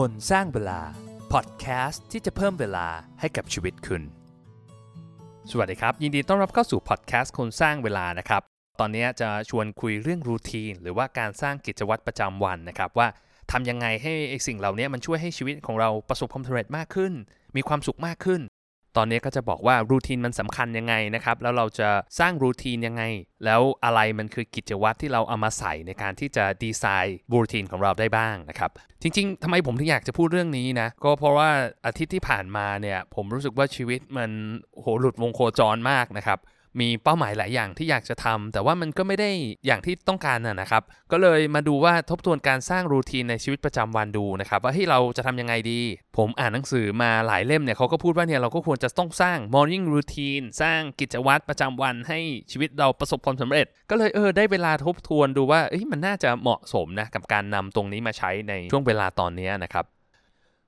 คนสร้างเวลา พอดแคสต์ที่จะเพิ่มเวลาให้กับชีวิตคุณ สวัสดีครับ ยินดีต้อนรับเข้าสู่พอดแคสต์คนสร้างเวลานะครับ ตอนนี้จะชวนคุยเรื่องรูทีน หรือว่าการสร้างกิจวัตรประจำวันนะครับว่าทำยังไงให้สิ่งเหล่านี้มันช่วยให้ชีวิตของเราประสบความสำเร็จมากขึ้น มีความสุขมากขึ้น ตอนนี้ก็จะบอกว่ารูทีนมันสำคัญยังไงนะครับ แล้วเราจะสร้างรูทีนยังไง แล้วอะไรมันคือกิจวัตรที่เราเอามาใส่ในการที่จะดีไซน์รูทีนของเราได้บ้างนะครับ จริง ๆทำไมผมถึงอยากจะพูดเรื่องนี้นะ ก็เพราะว่าอาทิตย์ที่ผ่านมาเนี่ย ผมรู้สึกว่าชีวิตมันโหหลุดวงโคจรมากนะครับ มีเป้าหมายหลายอย่างที่อยากจะทำแต่ว่ามันก็ไม่ได้อย่างที่ต้องการนะนะครับ ก็เลยมาดูว่าทบทวนการสร้างรูทีนในชีวิตประจำวันดูนะครับว่าให้เราจะทำยังไงดี ผมอ่านหนังสือมาหลายเล่มเนี่ยเขาก็พูดว่าเนี่ยเราก็ควรจะต้องสร้าง morning routine สร้างกิจวัตรประจำวันให้ชีวิตเราประสบความสำเร็จ ก็เลยเออได้เวลาทบทวนดูว่ามันน่าจะเหมาะสมนะกับการนำตรงนี้มาใช้ในช่วงเวลาตอนนี้นะครับ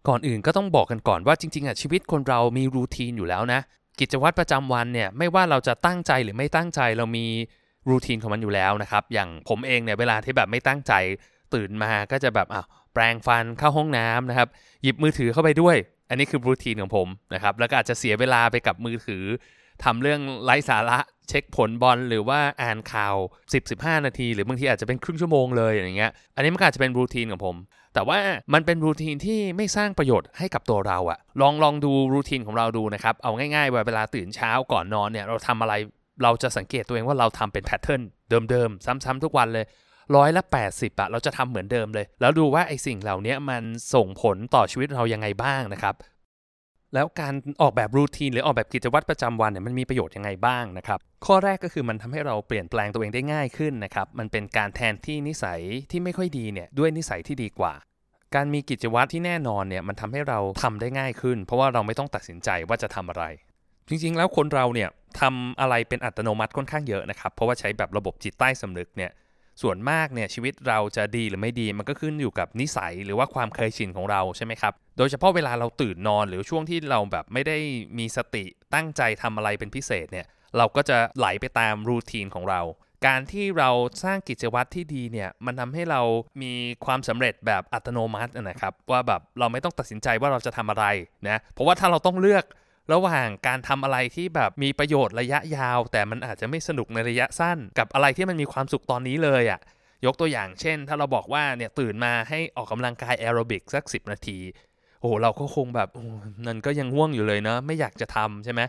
ก่อนอื่นก็ต้องบอกกันก่อนว่าจริงๆอะชีวิตคนเรามีรูทีนอยู่แล้วนะ กิจวัตรประจำวันเนี่ยไม่ว่าเราจะตั้งใจหรือไม่ตั้งใจเรามีรูทีนของมันอยู่แล้วนะครับอย่างผมเองเนี่ยเวลาที่แบบไม่ตั้งใจตื่นมาก็จะแบบอะแปรงฟันเข้าห้องน้ำนะครับหยิบมือถือเข้าไปด้วย อันนี้คือรูทีนของผมนะครับแล้วก็อาจจะเสียเวลาไปกับมือถือ ทำเรื่องไร้สาระเช็คผลบอลหรือว่าอ่านข่าว 10-15 นาที หรือบางทีอาจจะเป็นครึ่งชั่วโมงเลยอย่างเงี้ยอันนี้มันก็อาจจะเป็นรูทีนของผม แต่ว่ามันเป็นรูทีนที่ไม่สร้างประโยชน์ให้กับตัวเราอะลองลองดูรูทีนของเราดูนะครับ เอาง่ายๆเวลาตื่นเช้าก่อนนอนเนี่ยเราทำอะไรเราจะสังเกตตัวเองว่าเราทำเป็นแพทเทิร์นเดิมๆ ซ้ำๆทุกวันเลยร้อยละ 80อะเราจะทำเหมือนเดิมเลย แล้วดูว่าไอสิ่งเหล่านี้มันส่งผลต่อชีวิตเรายังไงบ้างนะครับ แล้วการออกแบบรูทีนหรือออกแบบกิจวัตรประจำวันเนี่ยมันมีประโยชน์ยังไงบ้างนะครับ ข้อแรกก็คือมันทำให้เราเปลี่ยนแปลงตัวเองได้ง่ายขึ้นนะครับ มันเป็นการแทนที่นิสัยที่ไม่ค่อยดีเนี่ยด้วยนิสัยที่ดีกว่า การมีกิจวัตรที่แน่นอนเนี่ยมันทำให้เราทำได้ง่ายขึ้น เพราะว่าเราไม่ต้องตัดสินใจว่าจะทำอะไร จริงๆ แล้วคนเราเนี่ยทำอะไรเป็นอัตโนมัติค่อนข้างเยอะนะครับ เพราะว่าใช้แบบระบบจิตใต้สำนึกเนี่ย ส่วนมากเนี่ยชีวิตเราจะดีหรือไม่ดีมันก็ขึ้นอยู่กับนิสัยหรือว่าความเคยชินของเราใช่ไหมครับโดยเฉพาะเวลาเราตื่นนอนหรือช่วงที่เราแบบไม่ได้มีสติตั้งใจทำอะไรเป็นพิเศษเนี่ยเราก็จะไหลไปตามรูทีนของเรา การที่เราสร้างกิจวัตรที่ดีเนี่ยมันทำให้เรามีความสำเร็จแบบอัตโนมัตินะครับว่าแบบเราไม่ต้องตัดสินใจว่าเราจะทำอะไรนะเพราะว่าถ้าเราต้องเลือก ระหว่างการทำอะไรที่แบบมีประโยชน์ระยะยาว แต่มันอาจจะไม่สนุกในระยะสั้น กับอะไรที่มันมีความสุขตอนนี้เลยอะ่ะยกตัวอย่างเช่น ถ้าเราบอกว่าเนี่ยตื่นมาให้ออกกำลังกายแอโรบิกสัก 10 นาที โอ้โหเราก็คงแบบนั่นก็ยังง่วงอยู่เลยเนาะไม่อยากจะทำใช่ไหม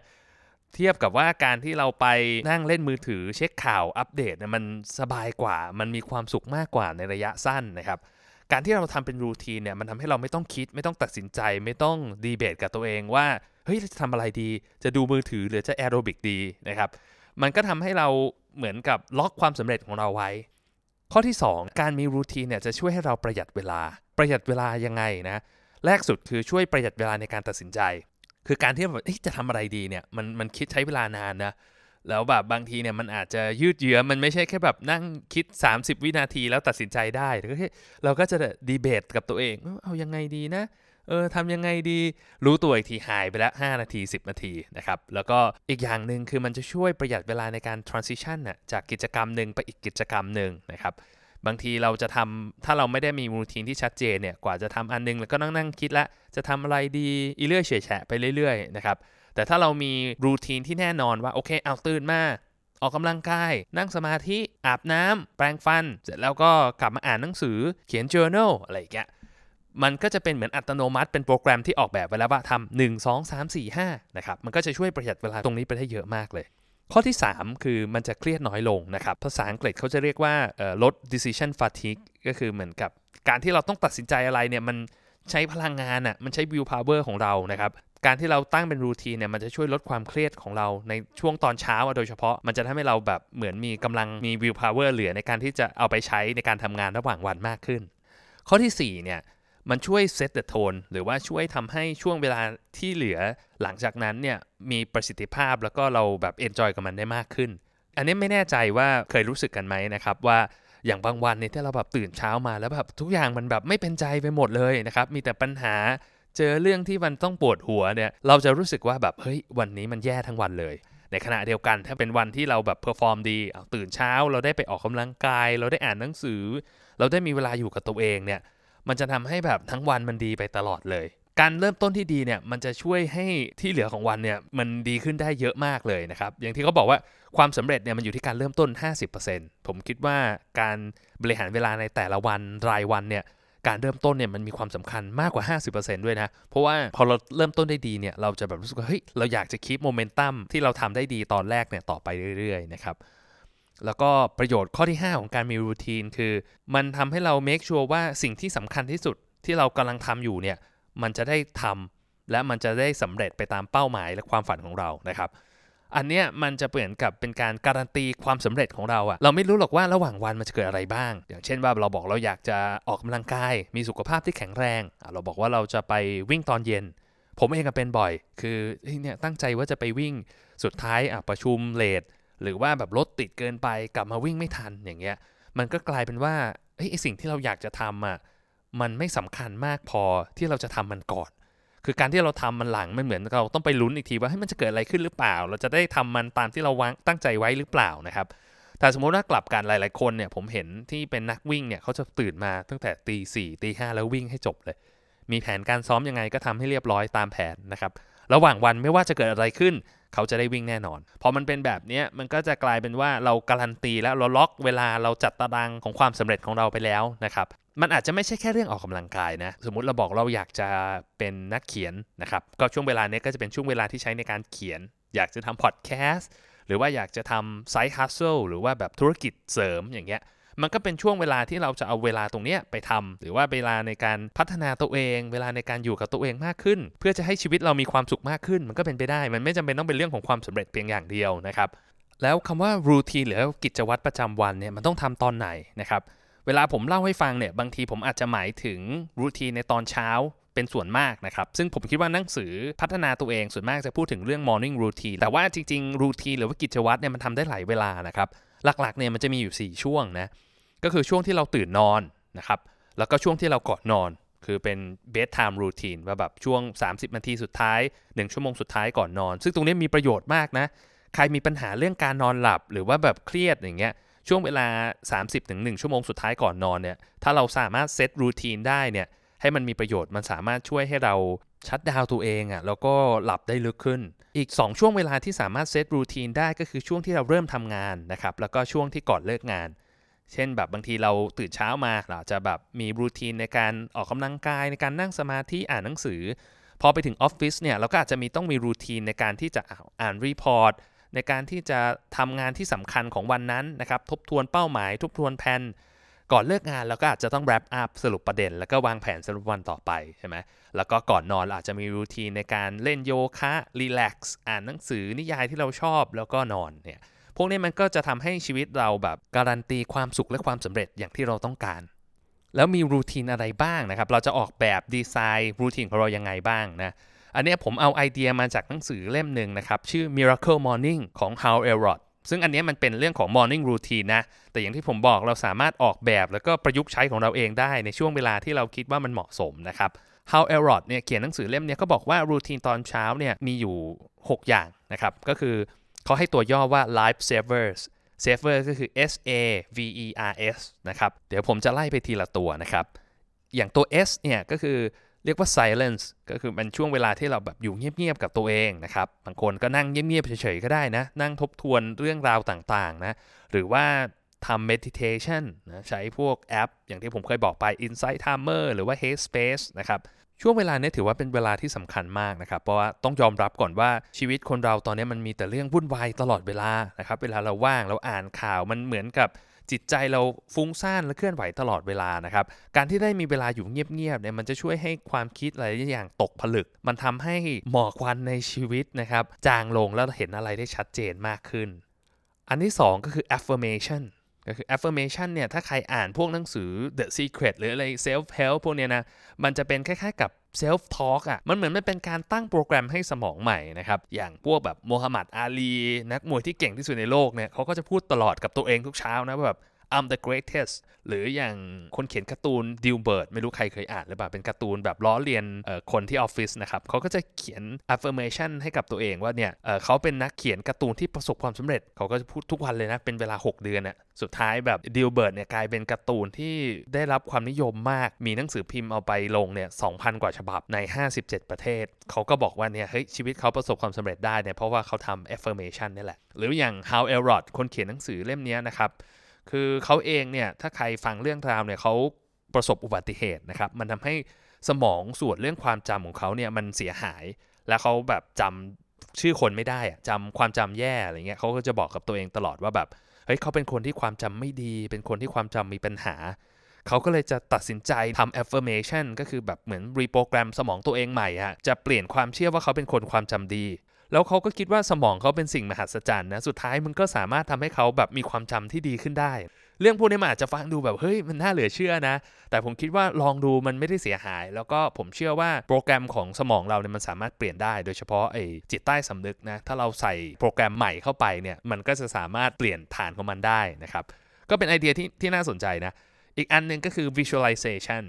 เทียบกับว่าการที่เราไปนั่งเล่นมือถือเช็คข่าวอัปเดตเนี่ยมันสบายกว่า มันมีความสุขมากกว่าในระยะสั้นนะครับ การที่เราทำเป็น routine เนี่ยมันทำให้เราไม่ต้องคิดไม่ต้องตัดสินใจไม่ต้องดีเบตกับตัวเองว่า เฮ้ยจะทำอะไรดี จะดูมือถือหรือจะแอโรบิกดีนะครับ มันก็ทำให้เราเหมือนกับล็อกความสำเร็จของเราไว้ ข้อที่ 2 การมีรูทีนเนี่ยจะช่วยให้เราประหยัดเวลา ประหยัดเวลายังไงนะ แรกสุดคือช่วยประหยัดเวลาในการตัดสินใจ คือการที่แบบจะทำอะไรดีเนี่ยมันมันคิดใช้เวลานานนะแล้วแบบบางทีเนี่ยมันอาจจะยืดเยื้อมันไม่ใช่แค่แบบนั่งคิด 30 วินาทีแล้วตัดสินใจได้แต่ก็แค่เราก็จะดีเบตกับตัวเองเอายังไงดีนะ เออทำยังไงดี รู้ตัวอีกทีหายไปแล้ว5นาที 10 นาทีนะครับ แล้วก็อีกอย่างหนึ่งคือมันจะช่วยประหยัดเวลาในการ transition น่ะจากกิจกรรมหนึ่งไปอีกกิจกรรมหนึ่งนะครับ บางทีเราจะทำถ้าเราไม่ได้มีรูทีนที่ชัดเจนเนี่ยกว่าจะทำอันนึงแล้วก็นั่งนั่งคิดละจะทำอะไรดีอีเรื่อยเฉยแฉะไปเรื่อยๆนะครับแต่ถ้าเรามีรูทีนที่แน่นอนว่าโอเคเอาตื่นมาออกกำลังกาย นั่งสมาธิ อาบน้ำแปรงฟัน เสร็จแล้วก็กลับมาอ่านหนังสือ เขียน journal อะไรอย่างเงี้ย มันก็จะเป็นเหมือนอัตโนมัติเป็นโปรแกรมที่ออกแบบไว้แล้วว่าทำหนึ่งสองสามสี่ห้านะครับมันก็จะช่วยประหยัดเวลาตรงนี้ไปได้เยอะมากเลย ข้อที่ 3 คือมันจะเครียดน้อยลงนะครับภาษาอังกฤษเขาจะเรียกว่าลด decision fatigue ก็คือเหมือนกับการที่เราต้องตัดสินใจอะไรเนี่ยมันใช้พลังงานอะ่ะมันใช้ will power ของเรานะครับการที่เราตั้งเป็นรูทีนเนี่ยมันจะช่วยลดความเครียดของเราในช่วงตอนเช้าโดยเฉพาะมันจะทำให้เราแบบเหมือนมีกำลังมี will power เหลือในการที่จะเอาไปใช้ในการทำงานระหว่างวันมากขึ้น ข้อที่4เนี่ย มันช่วย set the tone หรือว่าช่วยทำให้ช่วงเวลาที่เหลือหลังจากนั้นเนี่ยมีประสิทธิภาพแล้วก็เราแบบ enjoy กับมันได้มากขึ้น อันนี้ไม่แน่ใจว่าเคยรู้สึกกันไหมนะครับว่าอย่างบางวันเนี่ยที่เราแบบตื่นเช้ามาแล้วแบบทุกอย่างมันแบบไม่เป็นใจไปหมดเลยนะครับมีแต่ปัญหาเจอเรื่องที่มันต้องปวดหัวเนี่ยเราจะรู้สึกว่าแบบเฮ้ยวันนี้มันแย่ทั้งวันเลย ในขณะเดียวกันถ้าเป็นวันที่เราแบบ perform ดีตื่นเช้า เราได้ไปออกกำลังกาย เราได้อ่านหนังสือ เราได้มีเวลาอยู่กับตัวเองเนี่ย มันจะทำให้แบบทั้งวันมันดีไปตลอดเลย การเริ่มต้นที่ดีเนี่ยมันจะช่วยให้ที่เหลือของวันเนี่ยมันดีขึ้นได้เยอะมากเลยนะครับ อย่างที่เขาบอกว่าความสำเร็จเนี่ยมันอยู่ที่การเริ่มต้น 50%ผมคิดว่าการบริหารเวลาในแต่ละวันรายวันเนี่ยการเริ่มต้นเนี่ยมันมีความสำคัญมากกว่า 50%ด้วยนะ เพราะว่าพอเราเริ่มต้นได้ดีเนี่ยเราจะแบบรู้สึกว่าเฮ้ยเราอยากจะคีปโมเมนตัมที่เราทำได้ดีตอนแรกเนี่ยต่อไปเรื่อยๆนะครับ แล้วก็ประโยชน์ข้อที่ 5 ของการมีรูทีนคือ มันทำให้เราเมคชัวร์ว่าสิ่งที่สำคัญที่สุดที่เรากำลังทำอยู่เนี่ยมันจะได้ทำและมันจะได้สำเร็จไปตามเป้าหมายและความฝันของเรานะครับ อันเนี้ยมันจะเปลี่ยนกับเป็นการการันตีความสำเร็จของเราอะเราไม่รู้หรอกว่าระหว่างวันมันจะเกิดอะไรบ้าง อย่างเช่นว่าเราบอกเราอยากจะออกกำลังกาย มีสุขภาพที่แข็งแรง เราบอกว่าเราจะไปวิ่งตอนเย็น ผมเองก็เป็นบ่อย คือเนี่ยตั้งใจว่าจะไปวิ่งสุดท้ายอะประชุมเลท หรือว่าแบบรถติดเกินไปกลับมาวิ่งไม่ทันอย่างเงี้ยมันก็กลายเป็นว่าไอ้สิ่งที่เราอยากจะทำอะมันไม่สำคัญมากพอที่เราจะทำมันก่อน คือการที่เราทำมันหลังมันเหมือนเราต้องไปลุ้นอีกทีว่าให้มันจะเกิดอะไรขึ้นหรือเปล่า เราจะได้ทำมันตามที่เราวางตั้งใจไว้หรือเปล่านะครับ แต่สมมติว่ากลับกันหลาย ๆ คนเนี่ยผมเห็นที่เป็นนักวิ่งเนี่ยเขาจะตื่นมาตั้งแต่ตีสี่ตีห้าแล้ววิ่งให้จบเลย มีแผนการซ้อมยังไงก็ทำให้เรียบร้อยตามแผนนะครับ ระหว่างวันไม่ว่าจะเกิดอะไรขึ้น เขาจะได้วิ่งแน่นอน พอมันเป็นแบบนี้มันก็จะกลายเป็นว่าเราการันตีแล้วเราล็อกเวลาเราจัดตารางของความสำเร็จของเราไปแล้วนะครับมันอาจจะไม่ใช่แค่เรื่องออกกำลังกายนะ สมมติเราบอกเราอยากจะเป็นนักเขียนนะครับก็ช่วงเวลานี้ก็จะเป็นช่วงเวลาที่ใช้ในการเขียน อยากจะทำพอดแคสต์หรือว่าอยากจะทำไซต์ฮัสเซิลหรือว่าแบบธุรกิจเสริมอย่างเงี้ย มันก็เป็นช่วงเวลาที่เราจะเอาเวลาตรงนี้ไปทำหรือว่าเวลาในการพัฒนาตัวเอง เวลาในการอยู่กับตัวเองมากขึ้น เพื่อจะให้ชีวิตเรามีความสุขมากขึ้น มันก็เป็นไปได้ มันไม่จำเป็นต้องเป็นเรื่องของความสำเร็จเพียงอย่างเดียวนะครับแล้วคำว่ารูทีหรือกิจวัตรประจำวันเนี่ยมันต้องทำตอนไหนนะครับเวลาผมเล่าให้ฟังเนี่ยบางทีผมอาจจะหมายถึงรูทีในตอนเช้าเป็นส่วนมากนะครับ ซึ่งผมคิดว่าหนังสือพัฒนาตัวเองส่วนมากจะพูดถึงเรื่อง morning routine แต่ว่าจริงๆรูทีหรือว่ากิจวัตรเนี่ยมันทำได้หลายเวลานะครับ หลักๆเนี่ยมันจะมีอยู่ 4 ช่วงนะ ก็คือช่วงที่เราตื่นนอนนะครับ แล้วก็ช่วงที่เราก่อนนอน คือเป็น bedtime routine ว่าแบบช่วง 30 นาทีสุดท้าย 1 ชั่วโมงสุดท้ายก่อนนอน ซึ่งตรงนี้มีประโยชน์มากนะ ใครมีปัญหาเรื่องการนอนหลับ หรือว่าแบบเครียดอย่างเงี้ย ช่วงเวลา 30-1 ชั่วโมงสุดท้ายก่อนนอนเนี่ย ถ้าเราสามารถเซตรูทีนได้เนี่ย ให้มันมีประโยชน์มันสามารถช่วยให้เราชัดดาวตัวเองอะ่ะแล้วก็หลับได้ลึกขึ้น อีก 2 ช่วงเวลาที่สามารถเซตรูทีนได้ก็คือช่วงที่เราเริ่มทำงานนะครับแล้วก็ช่วงที่ก่อนเลิกงาน เช่นแบบบางทีเราตื่นเช้ามาเราจะแบบมีรูทีนในการออกกำลังกายในการนั่งสมาธิอ่านหนังสือ พอไปถึงออฟฟิศเนี่ยเราก็อาจจะมีต้องมีรูทีนในการที่จะอ่านรีพอร์ตในการที่จะทำงานที่สำคัญของวันนั้นนะครับทบทวนเป้าหมาย ทบทวนแผน ก่อนเลิกงานเราก็อาจจะต้อง wrap up สรุปประเด็น แล้วก็วางแผนสำหรับวันต่อไปใช่ไหมแล้วก็ก่อนนอนเราอาจจะมีรูทีนในการเล่นโยคะรีแลกซ์อ่านหนังสือนิยายที่เราชอบแล้วก็นอนเนี่ยพวกนี้มันก็จะทำให้ชีวิตเราแบบการันตีความสุขและความสำเร็จอย่างที่เราต้องการ แล้วมีรูทีนอะไรบ้างนะครับ เราจะออกแบบดีไซน์รูทีนของเรายังไงบ้างนะอันนี้ผมเอาไอเดียมาจากหนังสือเล่มหนึ่งนะครับ ชื่อ Miracle Morning ของ Hal Elrod ซึ่งอันนี้มันเป็นเรื่องของ morning routine นะ แต่อย่างที่ผมบอกเราสามารถออกแบบแล้วก็ประยุกต์ใช้ของเราเองได้ในช่วงเวลาที่เราคิดว่ามันเหมาะสมนะครับ Hal Elrod เนี่ยเขียนหนังสือเล่มนี้ก็บอกว่ารูทีนตอนเช้าเนี่ยมีอยู่ 6 อย่างนะครับ ก็คือเขาให้ตัวย่อว่า life savers saver ก็คือ S A V E R S นะครับ เดี๋ยวผมจะไล่ไปทีละตัวนะครับ อย่างตัว S เนี่ยก็คือ เรียกว่า silence ก็คือเป็นช่วงเวลาที่เราแบบอยู่เงียบๆกับตัวเองนะครับ บางคนก็นั่งเงียบๆเฉยๆก็ได้นะ นั่งทบทวนเรื่องราวต่างๆนะ หรือว่าทำ meditation นะใช้พวกแอป อย่างที่ผมเคยบอกไป Insight Timer หรือว่า Headspace นะครับ ช่วงเวลานี้ถือว่าเป็นเวลาที่สำคัญมากนะครับ เพราะว่าต้องยอมรับก่อนว่าชีวิตคนเราตอนนี้มันมีแต่เรื่องวุ่นวายตลอดเวลานะครับ เวลาเราว่างเราอ่านข่าวมันเหมือนกับ จิตใจเราฟุ้งซ่านและเคลื่อนไหวตลอดเวลานะครับ การที่ได้มีเวลาอยู่เงียบๆเนี่ยมันจะช่วยให้ความคิดหลายอย่างตกผลึก มันทำให้หมอกควันในชีวิตนะครับจางลงแล้วเห็นอะไรได้ชัดเจนมากขึ้น อันที่ 2 ก็คือ affirmation ก็คือ affirmation เนี่ย ถ้าใครอ่านพวกหนังสือ The Secret หรืออะไร self help พวกเนี้ยนะ มันจะเป็นคล้ายๆกับ self talk อะมันเหมือนมันเป็นการตั้งโปรแกรมให้สมองใหม่นะครับ อย่างพวกแบบโมฮัมหมัดอาลี นักมวยที่เก่งที่สุดในโลกเนี่ยเขาก็จะพูดตลอดกับตัวเองทุกเช้านะว่าแบบ I'm the greatest หรืออย่างคนเขียนการ์ตูน Dilbert ไม่รู้ใครเคยอ่านหรือเปล่า เป็นการ์ตูนแบบล้อเลียนคนที่ออฟฟิศนะครับเขาก็จะเขียน affirmation ให้กับตัวเองว่าเนี่ยเขาเป็นนักเขียนการ์ตูนที่ประสบความสำเร็จ เขาก็จะพูดทุกวันเลยนะ เป็นเวลา 6 เดือนน่ะสุดท้ายแบบดิวเบิร์ดเนี่ยกลายเป็นการ์ตูนที่ได้รับความนิยมมาก มีหนังสือพิมพ์เอาไปลงเนี่ย2,000 กว่าฉบับใน 57 ประเทศ เขาก็บอกว่าเนี่ยเฮ้ยชีวิตเขาประสบความสำเร็จได้เนี่ยเพราะว่าเขาทำ affirmation นี่แหละ หรืออย่าง How Elrod คนเขียนหนังสือเล่มนี้นะครับ คือเขาเองเนี่ยถ้าใครฟังเรื่องราวเนี่ยเขาประสบอุบัติเหตุนะครับ มันทำให้สมองส่วนเรื่องความจำของเขาเนี่ยมันเสียหาย แล้วเขาแบบจำชื่อคนไม่ได้อะจำความจำแย่อะไรเงี้ยเขาก็จะบอกกับตัวเองตลอดว่าแบบเฮ้ยเขาเป็นคนที่ความจำไม่ดี เป็นคนที่ความจำมีปัญหา เขาก็เลยจะตัดสินใจทำ affirmation ก็คือแบบเหมือนรีโปรแกรมสมองตัวเองใหม่อะจะเปลี่ยนความเชื่อว่าเขาเป็นคนความจำดี แล้วเขาก็คิดว่าสมองเขาเป็นสิ่งมหัศจรรย์นะ สุดท้ายมันก็สามารถทำให้เขาแบบมีความจำที่ดีขึ้นได้ เรื่องพวกนี้มันอาจจะฟังดูแบบเฮ้ยมันน่าเหลือเชื่อนะ แต่ผมคิดว่าลองดูมันไม่ได้เสียหาย แล้วก็ผมเชื่อว่าโปรแกรมของสมองเราเนี่ยมันสามารถเปลี่ยนได้ โดยเฉพาะไอ้จิตใต้สำนึกนะ ถ้าเราใส่โปรแกรมใหม่เข้าไปเนี่ย มันก็จะสามารถเปลี่ยนฐานของมันได้นะครับ ก็เป็นไอเดียที่ที่น่าสนใจนะ อีกอันนึงก็คือ visualization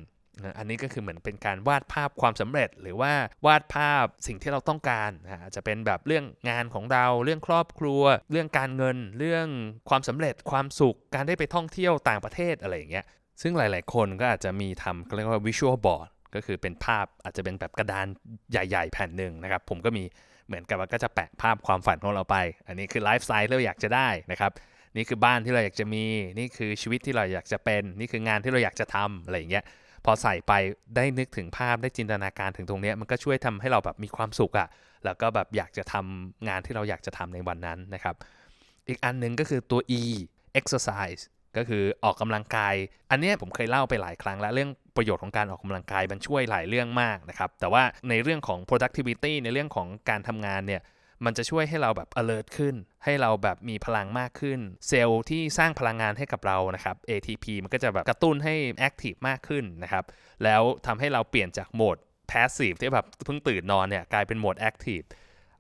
อันนี้ก็คือเหมือนเป็นการวาดภาพความสำเร็จ หรือว่าวาดภาพสิ่งที่เราต้องการอาจจะเป็นแบบเรื่องงานของเรา เรื่องครอบครัว เรื่องการเงิน เรื่องความสำเร็จ ความสุข การได้ไปท่องเที่ยวต่างประเทศอะไรอย่างเงี้ยซึ่งหลาย ๆ คนก็อาจจะมีทำเรียกว่า visual board ก็คือเป็นภาพอาจจะเป็นแบบกระดานใหญ่ ๆ แผ่นหนึ่งนะครับ ผมก็มีเหมือนกับว่าก็จะแปะภาพความฝันของเราไป อันนี้คือไลฟ์สไตล์ที่เราอยากจะได้นะครับ นี่คือบ้านที่เราอยากจะมี นี่คือชีวิตที่เราอยากจะเป็น นี่คืองานที่เราอยากจะทำอะไรอย่างเงี้ย พอใส่ไปได้นึกถึงภาพได้จินตนาการถึงตรงนี้มันก็ช่วยทำให้เราแบบมีความสุขอะ่ะแล้วก็แบบอยากจะทำงานที่เราอยากจะทำในวันนั้นนะครับ อีกอันหนึ่งก็คือตัว E exercise ก็คือออกกำลังกาย อันนี้ผมเคยเล่าไปหลายครั้งแล้วเรื่องประโยชน์ของการออกกำลังกายมันช่วยหลายเรื่องมากนะครับ แต่ว่าในเรื่องของ productivity ในเรื่องของการทำงานเนี่ย มันจะช่วยให้เราแบบ alert ขึ้น ให้เราแบบมีพลังมากขึ้น เซลล์ที่สร้างพลังงานให้กับเรานะครับ ATP มันก็จะแบบกระตุ้นให้ active มากขึ้นนะครับ แล้วทำให้เราเปลี่ยนจากโหมด passive ที่แบบเพิ่งตื่นนอนเนี่ยกลายเป็นโหมด active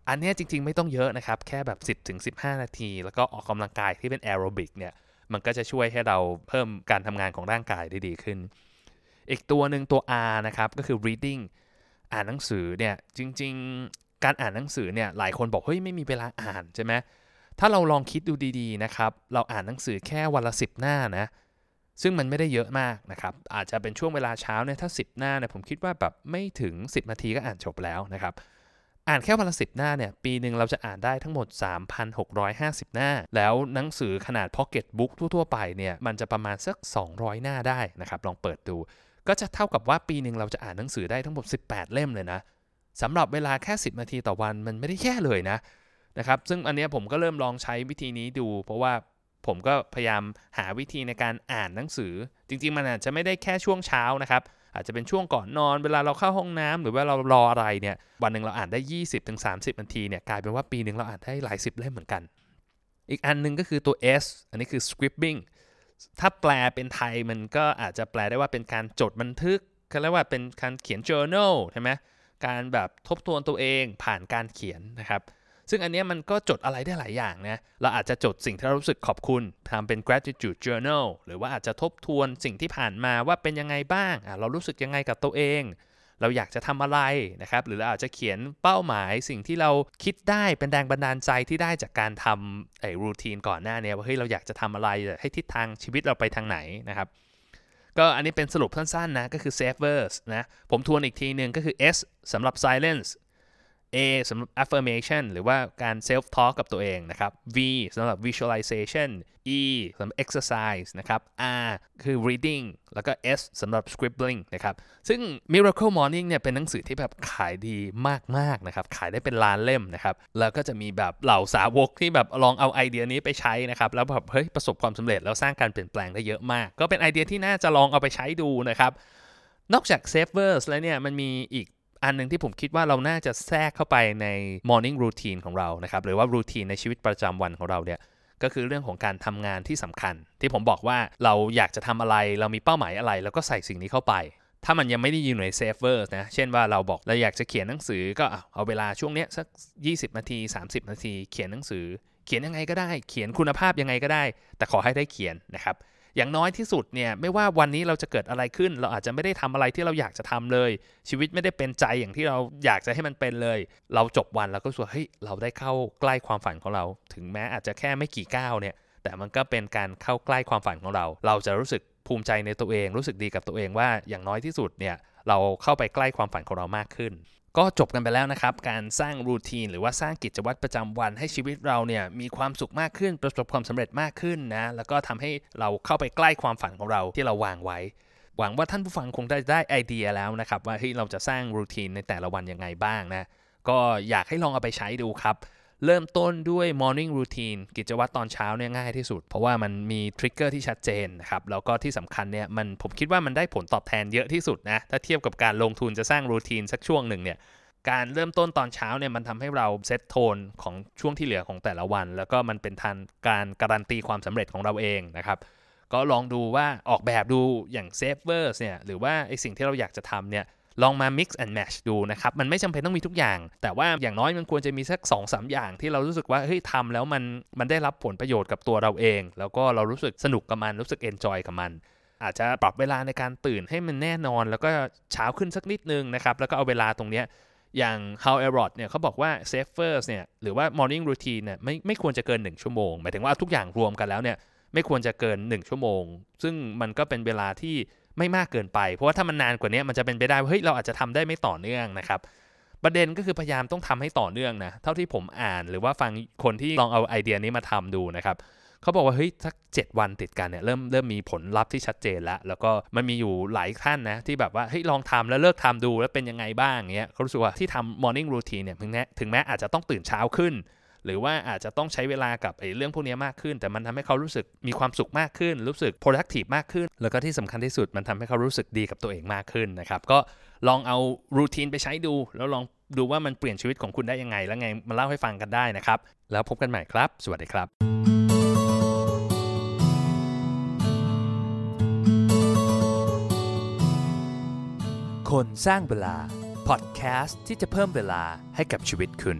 อันนี้จริงๆไม่ต้องเยอะนะครับ แค่แบบ 10-15 นาที แล้วก็ออกกำลังกายที่เป็นแอโรบิกเนี่ยมันก็จะช่วยให้เราเพิ่มการทำงานของร่างกายได้ดีขึ้น อีกตัวหนึ่งตัว R นะครับ ก็คือ reading อ่านหนังสือเนี่ยจริง การอ่านหนังสือเนี่ยหลายคนบอกเฮ้ยไม่มีเวลาอ่านใช่ไหมถ้าเราลองคิดดูดีๆนะครับ เราอ่านหนังสือแค่วันละสิบหน้านะซึ่งมันไม่ได้เยอะมากนะครับ อาจจะเป็นช่วงเวลาเช้าเนี่ยถ้า 10 หน้าเนี่ยผมคิดว่าแบบไม่ถึง 10 นาทีก็อ่านจบแล้วนะครับ อ่านแค่วันละสิบหน้าเนี่ยปีหนึ่งเราจะอ่านได้ทั้งหมด 3,650 หน้า แล้วหนังสือขนาดพ็อกเก็ตบุ๊กทั่วๆไปเนี่ยมันจะประมาณสัก 200 หน้าได้นะครับ ลองเปิดดู ก็จะเท่ากับว่าปีหนึ่งเราจะอ่านหนังสือได้ทั้งหมด 18 เล่มเลยนะ สำหรับเวลาแค่ 10 นาทีต่อวันมันไม่ได้แย่เลยนะนะครับ ซึ่งอันนี้ผมก็เริ่มลองใช้วิธีนี้ดู เพราะว่าผมก็พยายามหาวิธีในการอ่านหนังสือ จริง ๆ มันอาจจะไม่ได้แค่ช่วงเช้านะครับ อาจจะเป็นช่วงก่อนนอน เวลาเราเข้าห้องน้ำหรือว่าเรารออะไรเนี่ยวันหนึ่งเราอ่านได้ 20-30 นาทีเนี่ยกลายเป็นว่าปีหนึ่งเราอ่านได้หลายสิบเล่มเหมือนกัน อีกอันนึงก็คือตัว S อันนี้คือ scribbling ถ้าแปลเป็นไทยมันก็อาจจะแปลได้ว่าเป็นการจดบันทึกเขาเรียกว่าเป็นการเขียน journal ใช่ไหม การแบบทบทวนตัวเองผ่านการเขียนนะครับ ซึ่งอันนี้มันก็จดอะไรได้หลายอย่างนะ เราอาจจะจดสิ่งที่เรารู้สึกขอบคุณทำเป็น gratitude journal หรือว่าอาจจะทบทวนสิ่งที่ผ่านมาว่าเป็นยังไงบ้างเรารู้สึกยังไงกับตัวเอง เราอยากจะทำอะไรนะครับ หรือเราอาจจะเขียนเป้าหมายสิ่งที่เราคิดได้เป็นแรงบันดาลใจที่ได้จากการทำไอ้รูทีนก่อนหน้านี้ว่าเฮ้ยเราอยากจะทำอะไรให้ทิศทางชีวิตเราไปทางไหนนะครับ ก็อันนี้เป็นสรุปสั้นๆนะ ก็คือ save verse นะ ผมทวนอีกทีหนึ่งก็คือ S สำหรับ silence A สำหรับ affirmation หรือว่าการ self talk กับตัวเองนะครับ V สำหรับ visualization E สำหรับ exercise นะครับ R คือ reading แล้วก็ S สำหรับ scribbling นะครับ ซึ่ง Miracle Morning เนี่ยเป็นหนังสือที่แบบขายดีมากๆนะครับ ขายได้เป็นล้านเล่มนะครับ แล้วก็จะมีแบบเหล่าสาวกที่แบบลองเอาไอเดียนี้ไปใช้นะครับ แล้วแบบเฮ้ยประสบความสำเร็จแล้วสร้างการเปลี่ยนแปลงได้เยอะมาก ก็เป็นไอเดียที่น่าจะลองเอาไปใช้ดูนะครับนอกจาก Savers แล้วเนี่ยมันมีอีก อันหนึ่งที่ผมคิดว่าเราน่าจะแทรกเข้าไปใน morning routine ของเรานะครับหรือว่า routine ในชีวิตประจำวันของเราเนี่ยก็คือเรื่องของการทำงานที่สำคัญ ที่ผมบอกว่าเราอยากจะทำอะไรเรามีเป้าหมายอะไร แล้วก็ใส่สิ่งนี้เข้าไป ถ้ามันยังไม่ได้อยู่ใน Savers นะ เช่นว่าเราบอกเราอยากจะเขียนหนังสือก็เอาเวลาช่วงนี้สัก 20 นาที 30 นาที เขียนหนังสือ เขียนยังไงก็ได้ เขียนคุณภาพยังไงก็ได้ แต่ขอให้ได้เขียนนะครับ อย่างน้อยที่สุดเนี่ยไม่ว่าวันนี้เราจะเกิดอะไรขึ้น เราอาจจะไม่ได้ทำอะไรที่เราอยากจะทำเลย ชีวิตไม่ได้เป็นใจอย่างที่เราอยากจะให้มันเป็นเลย เราจบวันเราก็รู้สึกเฮ้ยเราได้เข้าใกล้ความฝันของเรา ถึงแม้อาจจะแค่ไม่กี่ก้าวเนี่ยแต่มันก็เป็นการเข้าใกล้ความฝันของเรา เราจะรู้สึกภูมิใจในตัวเอง รู้สึกดีกับตัวเองว่าอย่างน้อยที่สุดเนี่ยเราเข้าไปใกล้ความฝันของเรามากขึ้น ก็จบกันไปแล้วนะครับ การสร้างรูทีนหรือว่าสร้างกิจวัตรประจำวันให้ชีวิตเราเนี่ยมีความสุขมากขึ้นประสบความสำเร็จมากขึ้นนะแล้วก็ทำให้เราเข้าไปใกล้ความฝันของเราที่เราวางไว้ หวังว่าท่านผู้ฟังคงได้ได้ไอเดียแล้วนะครับว่าเฮ้ยเราจะสร้าง routine ในแต่ละวันยังไงบ้างนะก็อยากให้ลองเอาไปใช้ดูครับ เริ่มต้นด้วย morning routine กิจวัตรตอนเช้าเนี่ยง่ายที่สุด เพราะว่ามันมี trigger ที่ชัดเจนนะครับ แล้วก็ที่สำคัญเนี่ยมันผมคิดว่ามันได้ผลตอบแทนเยอะที่สุดนะ ถ้าเทียบกับการลงทุนจะสร้าง routine สักช่วงหนึ่งเนี่ยการเริ่มต้นตอนเช้าเนี่ยมันทำให้เรา set toneของช่วงที่เหลือของแต่ละวัน แล้วก็มันเป็นทันการการันตีความสำเร็จของเราเองนะครับก็ลองดูว่าออกแบบดูอย่าง Safe Verse เนี่ยหรือว่าไอสิ่งที่เราอยากจะทำเนี่ย ลองมา mix and match ดูนะครับ มันไม่จำเป็นต้องมีทุกอย่าง แต่ว่าอย่างน้อยมันควรจะมีสัก2อสอย่างที่เรารู้สึกว่าเฮ้ยทำแล้วมันมันได้รับผลประโยชน์กับตัวเราเอง แล้วก็เรารู้สึกสนุกกับมันรู้สึก enjoy กับมัน อาจจะปรับเวลาในการตื่นให้มันแน่นอน แล้วก็เช้าขึ้นสักนิดนึงนะครับแล้วก็เอาเวลาตรงเนี้ยอย่าง How e r o d เนี่ยเขาบอกว่า Safe First เนี่ยหรือว่า Morning Routine เนี่ยไม่ไม่ควรจะเกิน 1 ชั่วโมง หมายถึงว่าทุกอย่างรวมกันแล้วเนี่ยไม่ควรจะเกิน 1 ชั่วโมง ซึ่งมันก็เป็นเวลาที่ ไม่มากเกินไป เพราะว่าถ้ามันนานกว่านี้มันจะเป็นไปได้ว่าเฮ้ยเราอาจจะทำได้ไม่ต่อเนื่องนะครับประเด็นก็คือพยายามต้องทำให้ต่อเนื่องนะเท่าที่ผมอ่านหรือว่าฟังคนที่ลองเอาไอเดียนี้มาทำดูนะครับเขาบอกว่าเฮ้ยสักเวันติดกันเนี่ยเริ่มเริ่มมีผลลัพธ์ที่ชัดเจนแล้ว แล้วก็มันมีอยู่หลายท่านนะที่แบบว่าเฮ้ยลองทำแล้วเลิกทำดูแล้วเป็นยังไงบ้างเงี้ยเขารู้สึกว่าที่ทำ morning routine เนี่ยถึงแม้ถึงแม้อาจจะต้องตื่นเช้าขึ้น หรือว่าอาจจะต้องใช้เวลากับไอ้เรื่องพวกนี้มากขึ้น แต่มันทำให้เขารู้สึกมีความสุขมากขึ้น รู้สึก productive มากขึ้น แล้วก็ที่สำคัญที่สุดมันทำให้เขารู้สึกดีกับตัวเองมากขึ้นนะครับก็ลองเอารูทีนไปใช้ดู แล้วลองดูว่ามันเปลี่ยนชีวิตของคุณได้ยังไง แล้วไงมาเล่าให้ฟังกันได้นะครับ แล้วพบกันใหม่ครับ สวัสดีครับคนสร้างเวลา พอดแคสต์ที่จะเพิ่มเวลาให้กับชีวิตคุณ